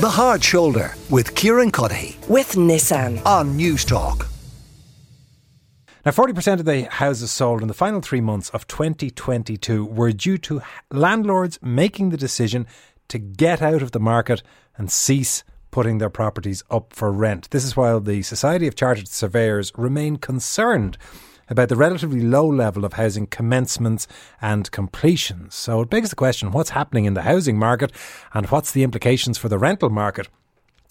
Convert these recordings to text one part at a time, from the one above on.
The Hard Shoulder with Kieran Cuddihy with Nissan on Newstalk. Now, 40% of the houses sold in the final three months of 2022 were due to landlords making the decision to get out of the market and cease putting their properties up for rent. This is while the Society of Chartered Surveyors remain concerned about the relatively low level of housing commencements and completions. So it begs the question what's happening in the housing market and what's the implications for the rental market?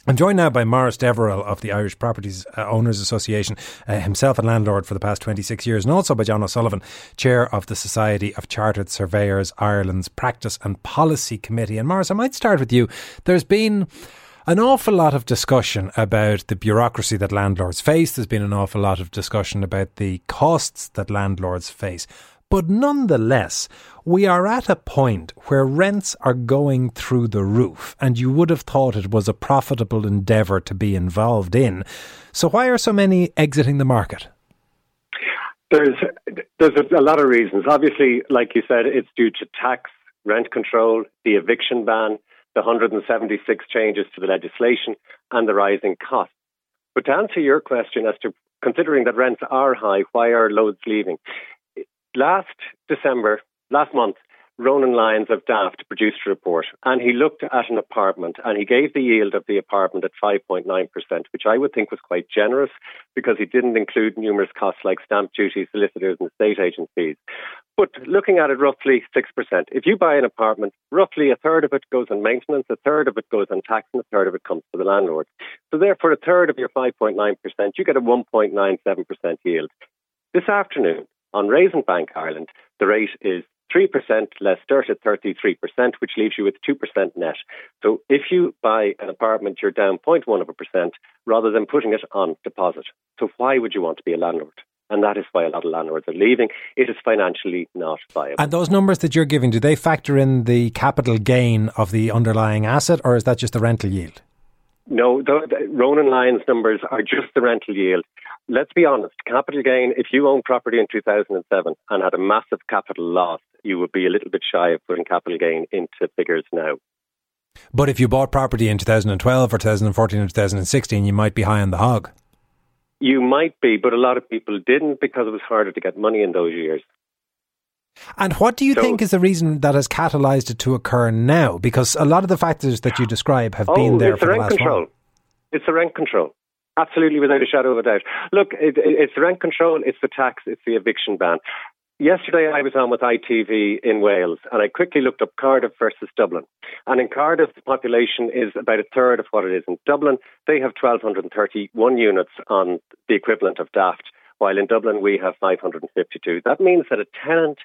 I'm joined now by Maurice Deverell of the Irish Properties uh, Owners Association, uh, himself a landlord for the past 26 years, and also by John O'Sullivan, Chair of the Society of Chartered Surveyors Ireland's Practice and Policy Committee. And Morris, I might start with you. There's been an awful lot of discussion about the bureaucracy that landlords face. There's been an awful lot of discussion about the costs that landlords face. But nonetheless, we are at a point where rents are going through the roof, and you would have thought it was a profitable endeavour to be involved in. So, why are so many exiting the market? There's there's a lot of reasons. Obviously, like you said, it's due to tax, rent control, the eviction ban, the 176 changes to the legislation, and the rising costs. But to answer your question as to considering that rents are high, why are loads leaving? Last December, last month, Ronan Lyons of Daft produced a report and he looked at an apartment and he gave the yield of the apartment at 5.9%, which I would think was quite generous because he didn't include numerous costs like stamp duty, solicitors, and estate agent fees. But looking at it roughly 6%. If you buy an apartment, roughly a third of it goes on maintenance, a third of it goes on tax, and a third of it comes to the landlord. So therefore, a third of your 5.9%, you get a 1.97% yield. This afternoon, on Raisin Bank Ireland, the rate is 3% less dirt at 33%, which leaves you with 2% net. So if you buy an apartment, you're down 0.1 of a percent rather than putting it on deposit. So why would you want to be a landlord? And that is why a lot of landlords are leaving. It is financially not viable. And those numbers that you're giving, do they factor in the capital gain of the underlying asset, or is that just the rental yield? No, the, the Ronan Lyons numbers are just the rental yield. Let's be honest, capital gain, if you owned property in 2007 and had a massive capital loss, you would be a little bit shy of putting capital gain into figures now. But if you bought property in 2012 or 2014 or 2016, you might be high on the hog. You might be, but a lot of people didn't because it was harder to get money in those years. And what do you so, think is the reason that has catalysed it to occur now? Because a lot of the factors that you describe have oh, been there for the, the last control. while. It's the rent control. Absolutely, without a shadow of a doubt. Look, it, it, it's the rent control, it's the tax, it's the eviction ban. Yesterday, I was on with ITV in Wales, and I quickly looked up Cardiff versus Dublin. And in Cardiff, the population is about a third of what it is in Dublin. They have 1,231 units on the equivalent of Daft, while in Dublin we have 552. That means that a tenant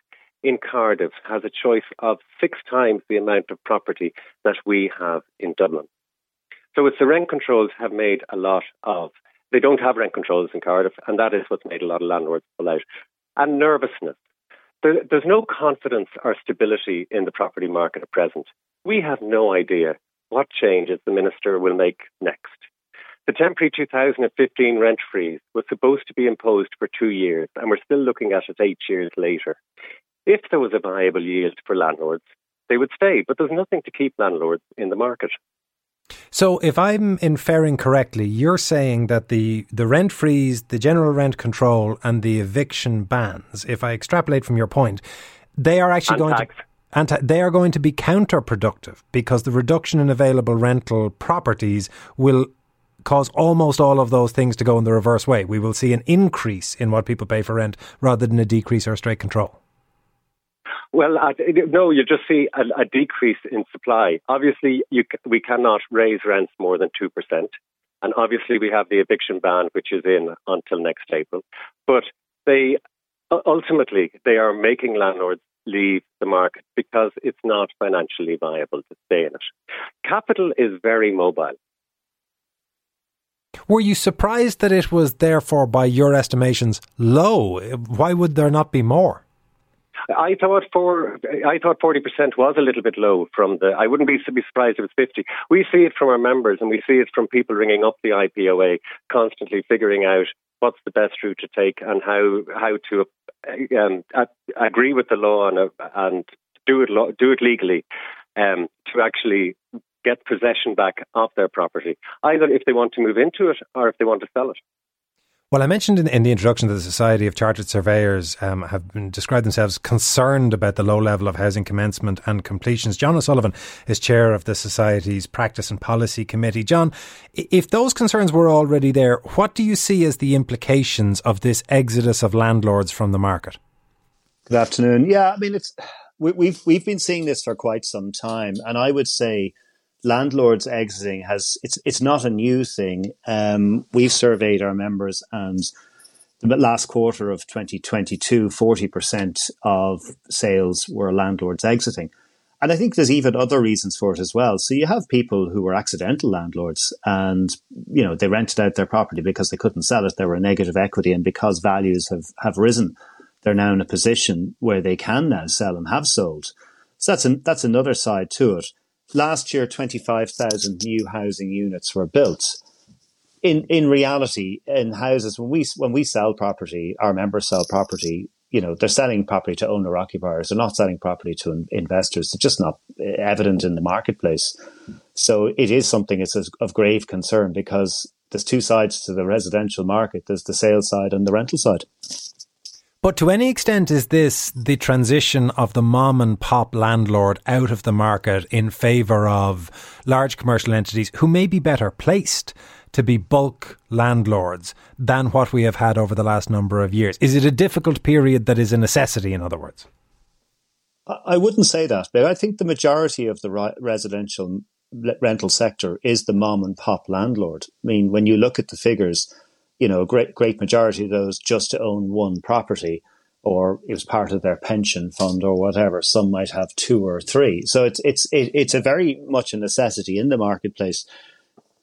in Cardiff has a choice of six times the amount of property that we have in Dublin. So it's the rent controls have made a lot of. They don't have rent controls in Cardiff, and that is what's made a lot of landlords pull out. And nervousness. There, there's no confidence or stability in the property market at present. We have no idea what changes the minister will make next. The temporary 2015 rent freeze was supposed to be imposed for two years, and we're still looking at it eight years later. If there was a viable yield for landlords, they would stay, but there's nothing to keep landlords in the market. So, if I'm inferring correctly, you're saying that the, the rent freeze, the general rent control, and the eviction bans, if I extrapolate from your point, they are actually and going tax. to anti- they are going to be counterproductive because the reduction in available rental properties will cause almost all of those things to go in the reverse way. We will see an increase in what people pay for rent rather than a decrease or straight control. Well, no, you just see a, a, decrease in supply. Obviously, you, we cannot raise rents more than 2%. And obviously, we have the eviction ban, which is in until next April. But they ultimately they are making landlords leave the market because it's not financially viable to stay in it. Capital is very mobile. Were you surprised that it was therefore, by your estimations, low? Why would there not be more? I thought for I thought forty percent was a little bit low from the. I wouldn't be, surprised if it's fifty. We see it from our members, and we see it from people ringing up the IPOA, constantly figuring out what's the best route to take and how how to um, agree with the law and and do it do it legally, um, to actually get possession back of their property, either if they want to move into it or if they want to sell it. Well, I mentioned in, in, the introduction that the Society of Chartered Surveyors um, have been described themselves concerned about the low level of housing commencement and completions. John O'Sullivan is chair of the Society's Practice and Policy Committee. John, if those concerns were already there, what do you see as the implications of this exodus of landlords from the market? Good afternoon. Yeah, I mean, it's we, we've we've been seeing this for quite some time, and I would say landlords exiting has it's it's not a new thing. Um, we've surveyed our members, and the last quarter of 2022, 40% of sales were landlords exiting. And I think there's even other reasons for it as well. So you have people who were accidental landlords and, you know, they rented out their property because they couldn't sell it. There were negative equity and because values have, have risen, they're now in a position where they can now sell and have sold. So that's an, that's another side to it last year 25,000 new housing units were built. In in reality, in houses when we when we sell property, our members sell property. You know, they're selling property to owner occupiers. They're not selling property to in, investors. It's just not eh, evident in the marketplace. So it is something that's of grave concern because there's two sides to the residential market. There's the sales side and the rental side. But to any extent, is this the transition of the mom and pop landlord out of the market in favour of large commercial entities who may be better placed to be bulk landlords than what we have had over the last number of years? Is it a difficult period that is a necessity, in other words? I wouldn't say that, but I think the majority of the residential rental sector is the mom and pop landlord. I mean, when you look at the figures, you know, a great, great majority of those just to own one property or it was part of their pension fund or whatever. Some might have two or three. So it's, it's, it, it's a very much a necessity in the marketplace.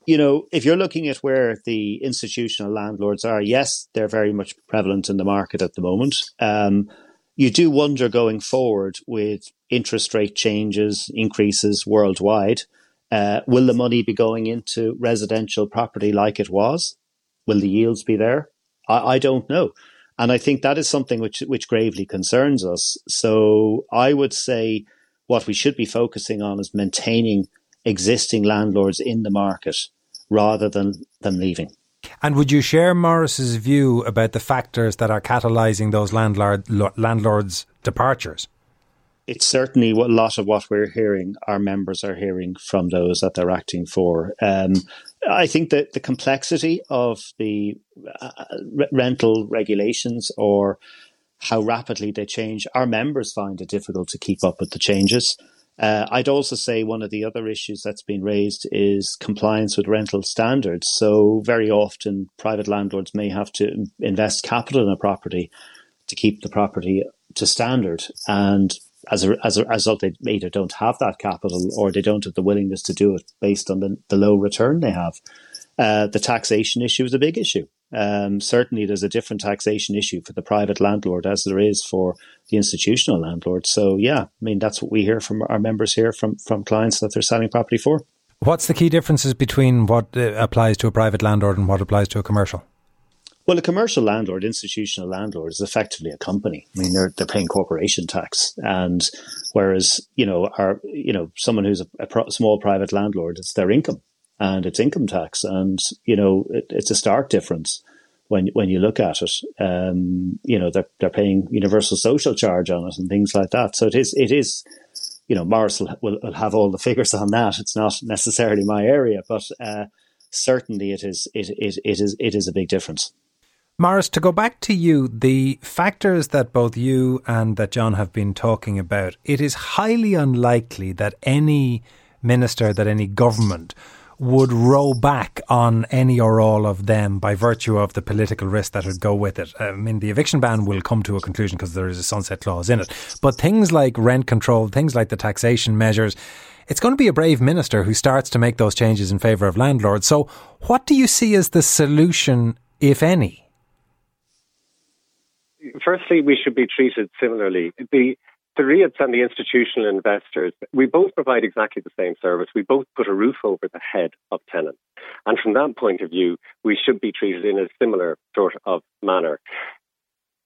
You know, if you're looking at where the institutional landlords are, yes, they're very much prevalent in the market at the moment. Um, you do wonder going forward with interest rate changes, increases worldwide, uh, will the money be going into residential property like it was? Will the yields be there? I, I don't know. And I think that is something which, which gravely concerns us. So I would say what we should be focusing on is maintaining existing landlords in the market rather than them leaving. And would you share Maurice's view about the factors that are catalysing those landlord landlords' departures? It's certainly a lot of what we're hearing. Our members are hearing from those that they're acting for. Um, I think that the complexity of the uh, rental regulations or how rapidly they change, our members find it difficult to keep up with the changes. Uh, I'd also say one of the other issues that's been raised is compliance with rental standards. So very often private landlords may have to invest capital in a property to keep the property to standard. And as a, as a result, they either don't have that capital or they don't have the willingness to do it based on the, the low return they have. Uh, the taxation issue is a big issue. Um, certainly, there's a different taxation issue for the private landlord as there is for the institutional landlord. So, yeah, I mean that's what we hear from our members here from from clients that they're selling property for. What's the key differences between what uh, applies to a private landlord and what applies to a commercial? Well, a commercial landlord, institutional landlord, is effectively a company. I mean, they're they're paying corporation tax, and whereas you know, our you know, someone who's a, a pro- small private landlord, it's their income and it's income tax, and you know, it, it's a stark difference when when you look at it. Um, you know, they're they're paying universal social charge on it and things like that. So it is it is. You know, Maurice will, will, will have all the figures on that. It's not necessarily my area, but uh, certainly it is it, it, it is it is a big difference. Maurice, to go back to you, the factors that both you and that John have been talking about, it is highly unlikely that any minister, that any government would row back on any or all of them by virtue of the political risk that would go with it. I mean, the eviction ban will come to a conclusion because there is a sunset clause in it. But things like rent control, things like the taxation measures, it's going to be a brave minister who starts to make those changes in favour of landlords. So, what do you see as the solution, if any? Firstly, we should be treated similarly. The the REITs and the institutional investors, we both provide exactly the same service. We both put a roof over the head of tenants. And from that point of view, we should be treated in a similar sort of manner.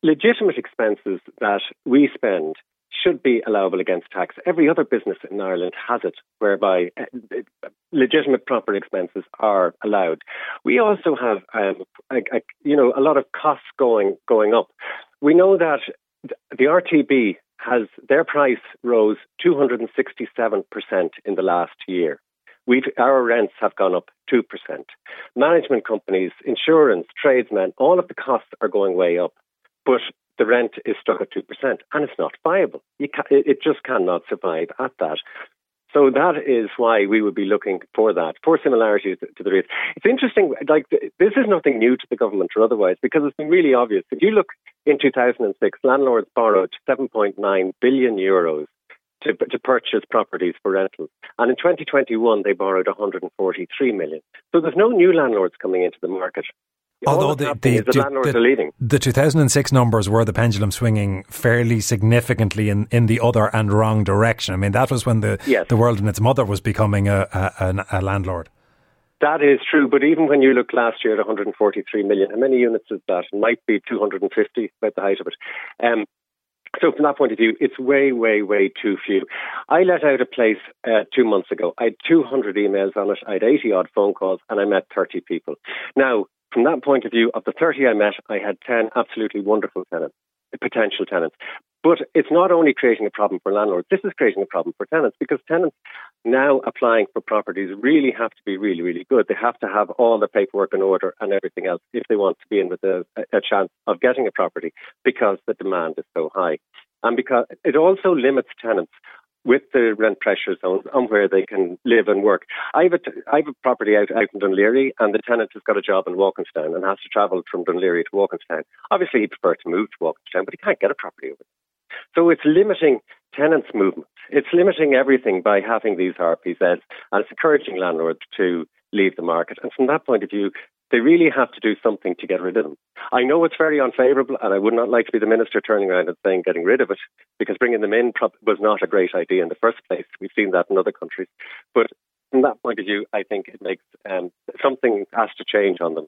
Legitimate expenses that we spend should be allowable against tax. Every other business in Ireland has it, whereby uh, legitimate property expenses are allowed. We also have, um, a, a, you know, a lot of costs going going up. We know that the RTB has their price rose 267% in the last year. We've, our rents have gone up 2%. Management companies, insurance, tradesmen, all of the costs are going way up. But the rent is stuck at 2%, and it's not viable. it just cannot survive at that. So that is why we would be looking for that, for similarities to the rates. It's interesting, like, this is nothing new to the government or otherwise, because it's been really obvious. If you look in 2006, landlords borrowed 7.9 billion euros to, to purchase properties for rentals. And in 2021, they borrowed 143 million. So there's no new landlords coming into the market. Although the, the, the, landlords the, are. The 2006 numbers were the pendulum swinging fairly significantly in, in the other and wrong direction. I mean, that was when the, yes. the world and its mother was becoming a, a, a landlord. That is true, but even when you look last year at 143 million, how many units is that? It might be 250 about the height of it. Um, so from that point of view, it's way, way, way too few. I let out a place uh, two months ago. I had 200 emails on it. I had 80 odd phone calls, and I met 30 people. Now, from that point of view, of the 30 I met, I had 10 absolutely wonderful tenants, potential tenants. But it's not only creating a problem for landlords, this is creating a problem for tenants because tenants now applying for properties really have to be really, really good. They have to have all the paperwork in order and everything else if they want to be in with a, a chance of getting a property because the demand is so high. And because it also limits tenants with the rent pressure zones on where they can live and work. I have a, I have a property out, out in Laoghaire, and the tenant has got a job in Walkinstown and has to travel from Laoghaire to Walkinstown. Obviously, he'd prefer to move to Walkinstown, but he can't get a property over there. So it's limiting tenants' movement. It's limiting everything by having these RPZs, and it's encouraging landlords to leave the market. And from that point of view, they really have to do something to get rid of them. I know it's very unfavourable, and I would not like to be the minister turning around and saying getting rid of it, because bringing them in was not a great idea in the first place. We've seen that in other countries. But from that point of view, I think it makes um, something has to change on them.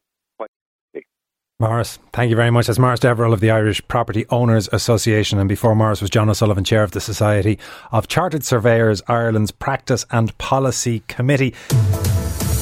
Maurice, thank you very much. That's Maurice Deverell of the Irish Property Owners Association. And before Maurice was John O'Sullivan, Chair of the Society of Chartered Surveyors, Ireland's Practice and Policy Committee.